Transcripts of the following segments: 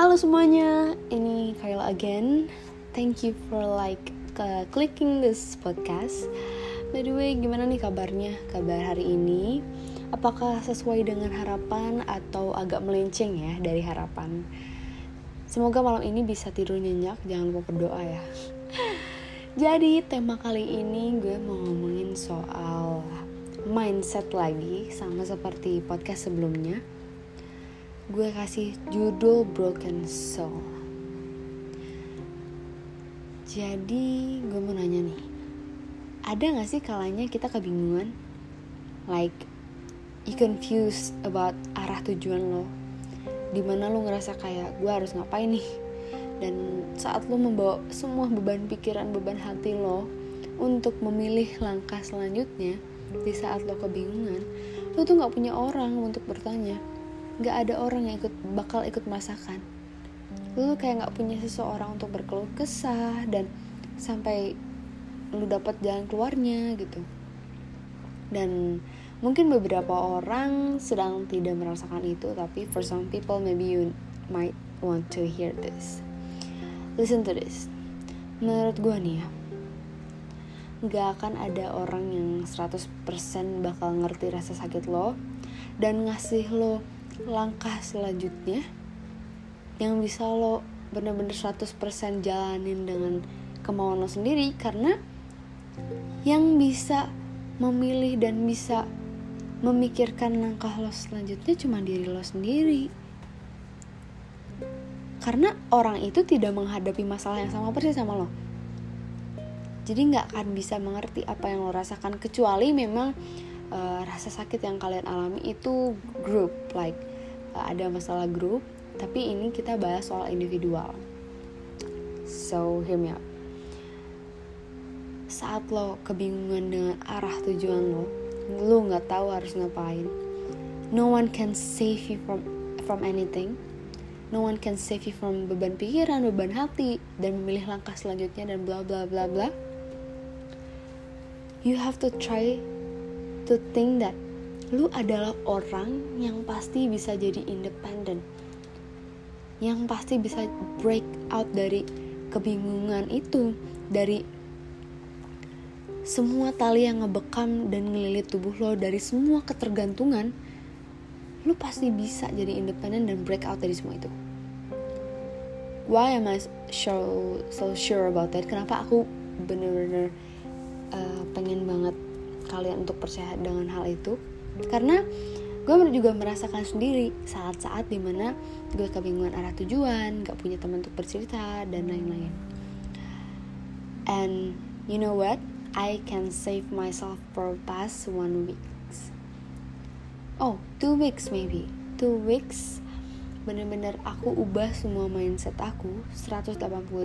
Halo semuanya, ini Kayla again. Thank you for like uh, clicking this podcast. By the way, gimana nih kabarnya? Kabar hari ini? Apakah sesuai dengan harapan atau agak melenceng ya dari harapan? Semoga malam ini bisa tidur nyenyak, jangan lupa berdoa ya. Jadi tema kali ini gue mau ngomongin soal mindset lagi sama seperti podcast sebelumnya gue kasih judul Broken Soul. Jadi gue mau nanya nih, ada gak sih kalanya kita kebingungan? Like, you confused about arah tujuan lo. Di mana lo ngerasa kayak gue harus ngapain nih? Dan saat lo membawa semua beban pikiran, beban hati lo untuk memilih langkah selanjutnya, di saat lo kebingungan, lo tuh gak punya orang untuk bertanya nggak ada orang yang ikut bakal ikut merasakan. Lu kayak nggak punya seseorang untuk berkeluh kesah dan sampai lu dapat jalan keluarnya gitu. Dan mungkin beberapa orang sedang tidak merasakan itu tapi for some people maybe you might want to hear this. Listen to this. Menurut gue nih ya nggak akan ada orang yang 100% bakal ngerti rasa sakit lo dan ngasih lo langkah selanjutnya yang bisa lo bener-bener 100% jalanin dengan kemauan lo sendiri karena yang bisa memilih dan bisa memikirkan langkah lo selanjutnya cuma diri lo sendiri. Karena orang itu tidak menghadapi masalah yang sama persis sama lo. Jadi nggak akan bisa mengerti apa yang lo rasakan kecuali memang uh, rasa sakit yang kalian alami itu group like ada masalah grup tapi ini kita bahas soal individual. So hear me out. Saat lo kebingungan dengan arah tujuan lo lo nggak tahu harus ngapain. No one can save you from from anything. No one can save you from beban pikiran beban hati dan memilih langkah selanjutnya dan bla bla bla bla. You have to try to think that lu adalah orang yang pasti bisa jadi independen yang pasti bisa break out dari kebingungan itu dari semua tali yang ngebekam dan ngelilit tubuh lo dari semua ketergantungan lu pasti bisa jadi independen dan break out dari semua itu. Why am I so, so sure about that? Kenapa aku bener-bener uh, pengen banget kalian untuk percaya dengan hal itu karena gue juga merasakan sendiri saat-saat di mana gue kebingungan arah tujuan gak punya teman untuk bercerita dan lain-lain. And you know what? I can save myself for past one weeks. Oh two weeks maybe. Two weeks bener-bener aku ubah semua mindset aku 180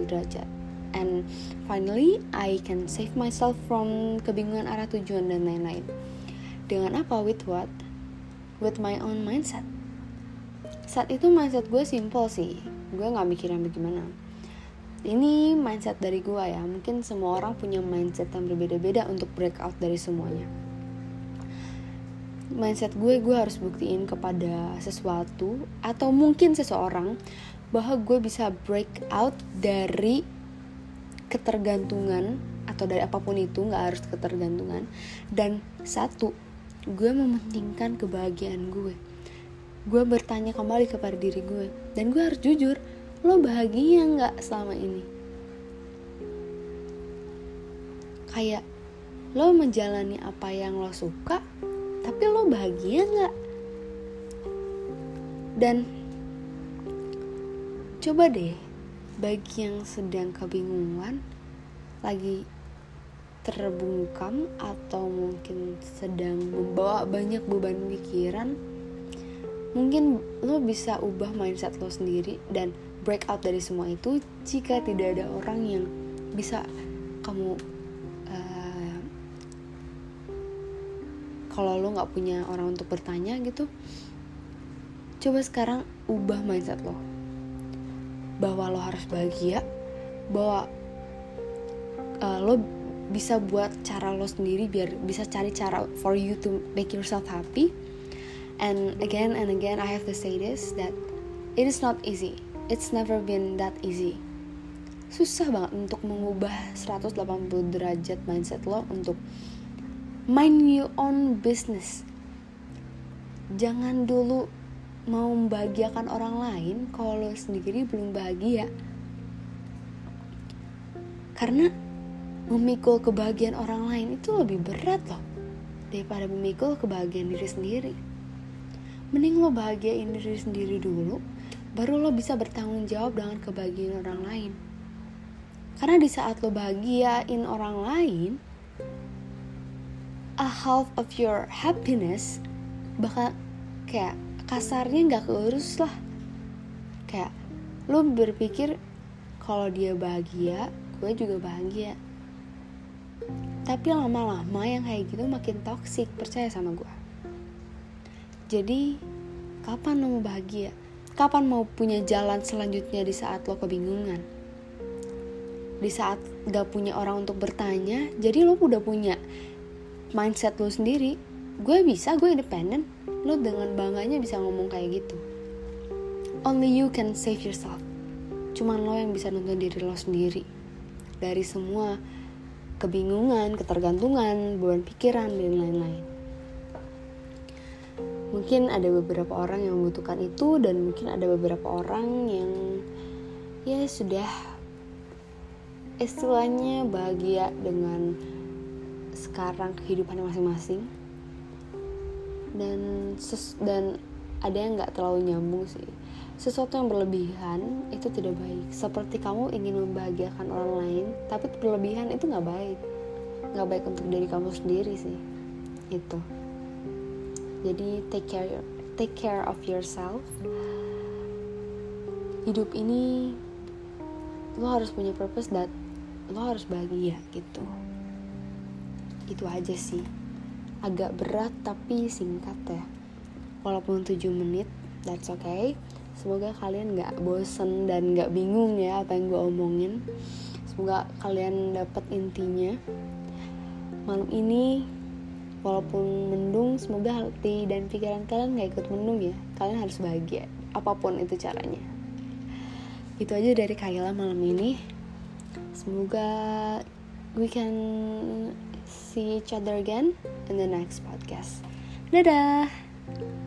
derajat. And finally I can save myself from kebingungan arah tujuan dan lain-lain dengan apa? With what? With my own mindset. Saat itu mindset gue simple sih. Gue gak mikirin bagaimana. Ini mindset dari gue ya. Mungkin semua orang punya mindset yang berbeda-beda untuk break out dari semuanya. Mindset gue, gue harus buktiin kepada sesuatu atau mungkin seseorang bahwa gue bisa break out dari ketergantungan atau dari apa pun itu nggak harus ketergantungan dan satu gue mementingkan kebahagiaan gue. Gue bertanya kembali kepada diri gue dan gue harus jujur lo bahagia nggak selama ini? Kayak lo menjalani apa yang lo suka tapi lo bahagia nggak? Dan coba deh bagi yang sedang kebingungan lagi terbungkam atau mungkin sedang membawa banyak beban pikiran mungkin lo bisa ubah mindset lo sendiri dan break out dari semua itu jika tidak ada orang yang bisa kamu uh, kalau lo nggak punya orang untuk bertanya gitu coba sekarang ubah mindset lo. Bahwa lo harus bahagia bahwa uh, lo bisa buat cara lo sendiri biar bisa cari cara for you to make yourself happy. And again and again I have to say this that it is not easy. It's never been that easy. Susah banget untuk mengubah 180 derajat mindset lo untuk mind your own business. Jangan dulu mau membahagiakan orang lain kalau lo sendiri belum bahagia. Karena memikul kebahagiaan orang lain itu lebih berat loh daripada memikul kebahagiaan diri sendiri mending lo bahagiain diri sendiri dulu baru lo bisa bertanggung jawab dengan kebahagiaan orang lain karena di saat lo bahagiain orang lain, a half of your happiness bakal kayak kasarnya nggak keurus lah. Kayak lo berpikir kalau dia bahagia, gue juga bahagia. Tapi lama-lama yang kayak gitu makin toxic, percaya sama gue. Jadi, kapan lo mau bahagia? Kapan mau punya jalan selanjutnya di saat lo kebingungan? di saat gak punya orang untuk bertanya jadi lo udah punya mindset lo sendiri gue bisa gue independen lo dengan bangganya bisa ngomong kayak gitu only you can save yourself cuman lo yang bisa nonton diri lo sendiri dari semua kebingungan, ketergantungan, beban pikiran, dan lain-lain. Mungkin ada beberapa orang yang membutuhkan itu dan mungkin ada beberapa orang yang ya sudah istilahnya bahagia dengan sekarang kehidupannya masing-masing dan dan ada yang nggak terlalu nyambung sih sesuatu yang berlebihan itu tidak baik. Seperti kamu ingin membahagiakan orang lain tapi berlebihan itu nggak baik. Nggak baik untuk diri kamu sendiri sih. Itu. Jadi take care take care of yourself. Hidup ini lo harus punya purpose that lo harus bahagia gitu. Itu aja sih. Agak berat tapi singkat ya. Walaupun 7 menit that's okay semoga kalian gak bosen dan gak bingung ya apa yang gue omongin. Semoga kalian dapat intinya. Malam ini walaupun mendung semoga hati dan pikiran kalian gak ikut mendung ya. Kalian harus bahagia apa pun itu caranya. Itu aja dari Kayla malam ini. Semoga we can see each other again in the next podcast. Dadah.